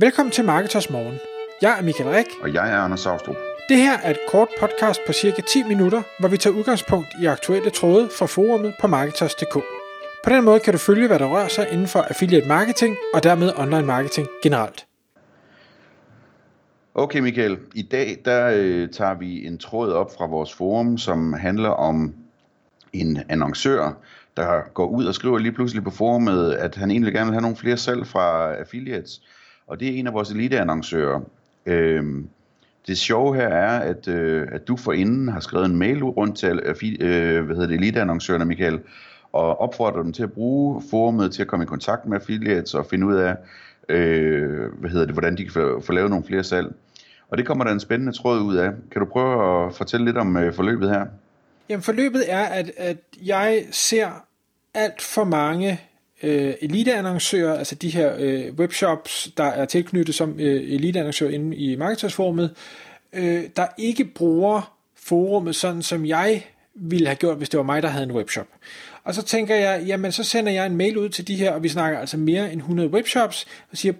Velkommen til Marketers Morgen. Jeg er Michael Rik. Og jeg er Anders Saustrup. Det her er et kort podcast på cirka 10 minutter, hvor vi tager udgangspunkt i aktuelle tråde fra forumet på Marketers.dk. På den måde kan du følge, hvad der rører sig inden for affiliate marketing og dermed online marketing generelt. Okay Michael, i dag der øh, tager vi en tråd op fra vores forum, som handler om en annoncør, der går ud og skriver lige pludselig på forumet, at han egentlig gerne vil have nogle flere salg fra affiliates. Og det er en af vores eliteannoncører. Øhm, det sjove her er, at, øh, at du forinden har skrevet en mail rundt til øh, øh, hvad hedder det, eliteannoncørerne, Michael, og opfordrer dem til at bruge forumet til at komme i kontakt med affiliates og finde ud af, øh, hvad hedder det, hvordan de kan få, få lavet nogle flere salg. Og det kommer der en spændende tråd ud af. Kan du prøve at fortælle lidt om øh, forløbet her? Jamen forløbet er, at, at jeg ser alt for mange øh, eliteannoncører, altså de her øh, webshops, der er tilknyttet som øh, eliteannoncører inde i markedsforumet, øh, der ikke bruger forumet sådan, som jeg ville have gjort, hvis det var mig, der havde en webshop. Og så tænker jeg, jamen så sender jeg en mail ud til de her, og vi snakker altså mere end 100 webshops, og siger,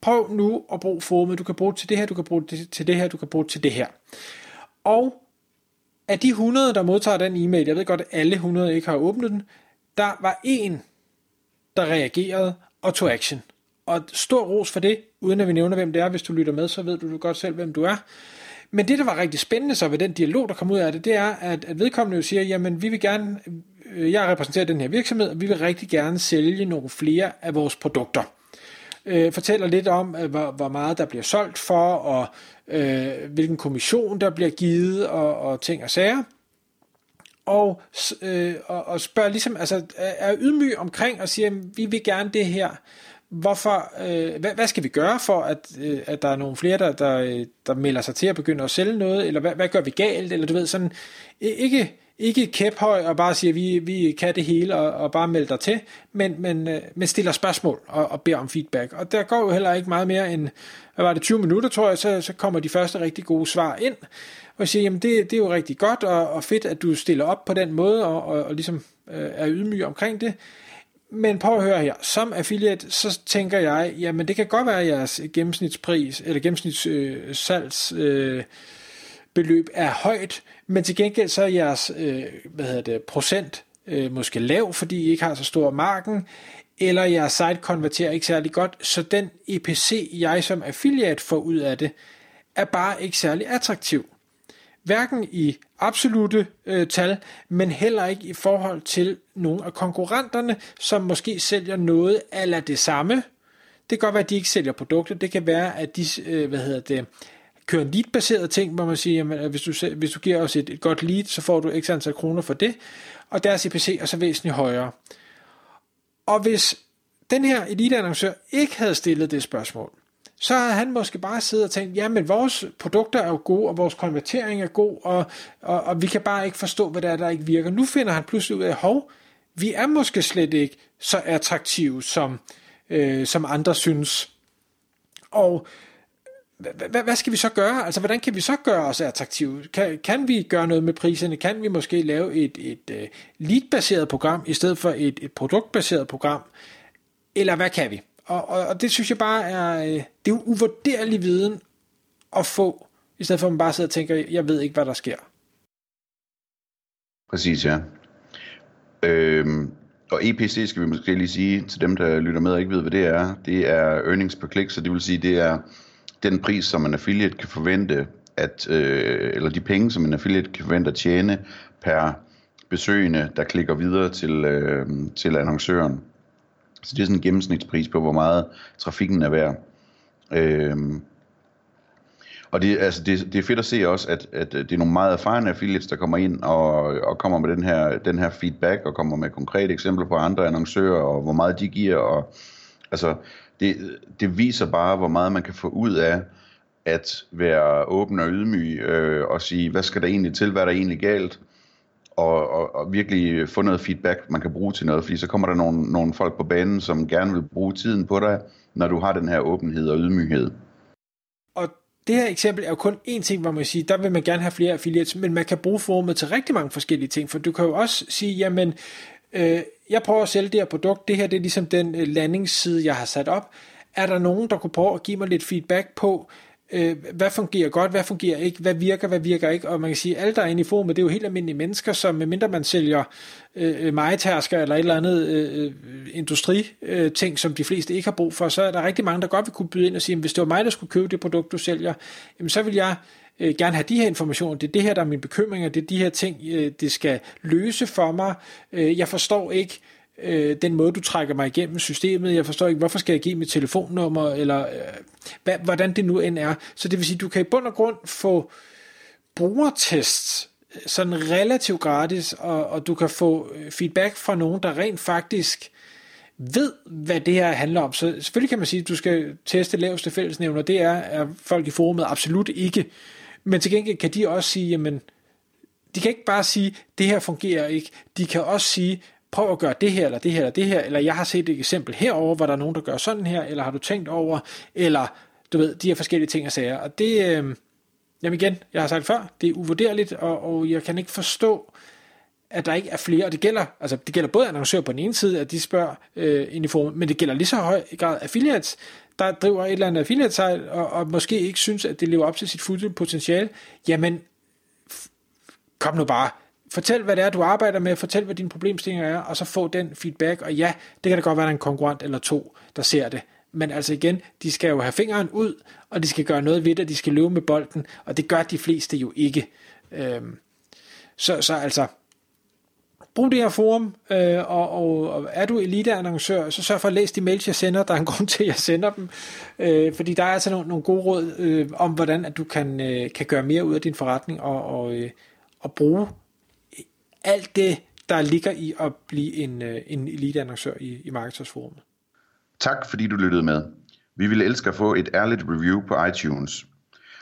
prøv nu at bruge forumet, du kan bruge det til det her, du kan bruge det til det her, du kan bruge det til det her. Og af de 100, der modtager den e-mail, jeg ved godt, at alle 100 ikke har åbnet den, der var en, der reagerede og tog action. Og stor ros for det, uden at vi nævner, hvem det er. Hvis du lytter med, så ved du godt selv, hvem du er. Men det, der var rigtig spændende så ved den dialog, der kom ud af det, det er, at, at vedkommende jo siger, jamen vi vil gerne, øh, jeg repræsenterer den her virksomhed, og vi vil rigtig gerne sælge nogle flere af vores produkter. Øh, fortæller lidt om, øh, hvor, hvor meget der bliver solgt for, og øh, hvilken kommission der bliver givet, og, og ting og sager og, øh, og, og spørger ligesom, altså er ydmyg omkring og siger, vi vil gerne det her. Hvorfor, øh, hvad, hvad skal vi gøre for, at, øh, at der er nogle flere, der, der, øh, der melder sig til at begynde at sælge noget, eller hvad, hvad gør vi galt, eller du ved, sådan, ikke, ikke kæphøj og bare siger, vi, vi kan det hele og, og bare melder dig til, men, men, øh, men stiller spørgsmål og, og beder om feedback. Og der går jo heller ikke meget mere end, hvad var det, 20 minutter, tror jeg, så, så kommer de første rigtig gode svar ind og siger, jamen det, det er jo rigtig godt og, og fedt, at du stiller op på den måde og, og, og ligesom øh, er ydmyg omkring det. Men prøv at høre her, som affiliate, så tænker jeg, jamen det kan godt være, at jeres gennemsnitspris, eller gennemsnitssalgs øh, øh, beløb er højt, men til gengæld så er jeres øh, hvad hedder det, procent øh, måske lav, fordi I ikke har så stor marken, eller jeres site konverterer ikke særlig godt, så den EPC, jeg som affiliate får ud af det, er bare ikke særlig attraktiv hverken i absolute øh, tal, men heller ikke i forhold til nogle af konkurrenterne, som måske sælger noget eller det samme. Det kan godt være, at de ikke sælger produkter. Det kan være, at de øh, hvad hedder det, kører en lead-baseret ting, hvor man siger, jamen, hvis, du, hvis du giver os et, et godt lead, så får du x antal kroner for det, og deres CPC er så væsentligt højere. Og hvis den her elite-annoncør ikke havde stillet det spørgsmål, så havde han måske bare siddet og tænkt, jamen vores produkter er jo gode, og vores konvertering er god, og, og, og vi kan bare ikke forstå, hvad der er, der ikke virker. Nu finder han pludselig ud af, hov, vi er måske slet ikke så attraktive, som, øh, som andre synes. Og hvad skal vi så gøre? Altså, hvordan kan vi så gøre os attraktive? Kan, kan vi gøre noget med priserne? Kan vi måske lave et, et, et lead-baseret program, i stedet for et, et produktbaseret program? Eller hvad kan vi? Og, og, og det synes jeg bare er, øh, det er jo uvurderlig viden at få, i stedet for at man bare sidder og tænker, jeg ved ikke, hvad der sker. Præcis, ja. Øhm, og EPC skal vi måske lige sige til dem, der lytter med og ikke ved, hvad det er. Det er earnings per click, så det vil sige, det er den pris, som en affiliate kan forvente, at, øh, eller de penge, som en affiliate kan forvente at tjene per besøgende, der klikker videre til, øh, til annoncøren. Så det er sådan en gennemsnitspris på, hvor meget trafikken er værd. Øh, og det, altså det, det er fedt at se også, at, at det er nogle meget erfarne affiliates, der kommer ind og, og kommer med den her, den her feedback, og kommer med konkrete eksempler på andre annoncører, og hvor meget de giver. Og, altså, det, det viser bare, hvor meget man kan få ud af at være åben og ydmyg, øh, og sige, hvad skal der egentlig til, hvad er der egentlig galt, og, og, og virkelig få noget feedback, man kan bruge til noget, fordi så kommer der nogle, nogle folk på banen, som gerne vil bruge tiden på dig, når du har den her åbenhed og ydmyghed. Og det her eksempel er jo kun én ting, hvor man siger, der vil man gerne have flere affiliates, men man kan bruge forumet til rigtig mange forskellige ting, for du kan jo også sige, jamen, øh, jeg prøver at sælge det her produkt, det her det er ligesom den øh, landingsside, jeg har sat op, er der nogen, der kunne prøve at give mig lidt feedback på, øh, hvad fungerer godt, hvad fungerer ikke, hvad virker, hvad virker ikke, og man kan sige, at alle der er inde i forumet, det er jo helt almindelige mennesker, som medmindre man sælger øh, øh majtærsker eller et eller andet øh, industriting, øh, øh som de fleste ikke har brug for, så er der rigtig mange, der godt vil kunne byde ind og sige, at hvis det var mig, der skulle købe det produkt, du sælger, jamen så vil jeg øh, gerne have de her informationer, det er det her, der er mine bekymringer, det er de her ting, øh, det skal løse for mig, øh, jeg forstår ikke, øh, den måde, du trækker mig igennem systemet. Jeg forstår ikke, hvorfor skal jeg give mit telefonnummer, eller øh, hvad, hvordan det nu end er. Så det vil sige, du kan i bund og grund få brugertests øh, sådan relativt gratis, og, og du kan få øh, feedback fra nogen, der rent faktisk ved, hvad det her handler om. Så selvfølgelig kan man sige, at du skal teste laveste fællesnævner. Det er, er folk i forumet absolut ikke. Men til gengæld kan de også sige, jamen, de kan ikke bare sige, det her fungerer ikke. De kan også sige, prøv at gøre det her, eller det her, eller det her, eller jeg har set et eksempel herover, hvor der er nogen, der gør sådan her, eller har du tænkt over, eller du ved, de her forskellige ting og sager. Og det, øh, jamen igen, jeg har sagt før, det er uvurderligt, og, og jeg kan ikke forstå, at der ikke er flere, og det gælder, altså det gælder både annoncører på den ene side, at de spørger øh, ind i formen, men det gælder lige så høj grad affiliates, der driver et eller andet affiliate site, og, og måske ikke synes, at det lever op til sit fulde potentiale, jamen, kom nu bare, fortæl, hvad det er, du arbejder med, fortæl, hvad dine problemstillinger er, og så få den feedback, og ja, det kan da godt være, der er en konkurrent eller to, der ser det. Men altså igen, de skal jo have fingeren ud, og de skal gøre noget ved det, de skal løbe med bolden, og det gør de fleste jo ikke. Øhm, så, så altså, brug det her forum, øh, og, og, og er du eliteannoncør, så sørg for at læse de mails, jeg sender. Der er en grund til, at jeg sender dem, øh, fordi der er altså nogle, nogle gode råd øh, om, hvordan at du kan, øh, kan gøre mere ud af din forretning, og, og, øh, og bruge alt det, der ligger i at blive en, øh, en eliteannoncør i, i Marketers Tak fordi du lyttede med. Vi ville elske at få et ærligt review på iTunes.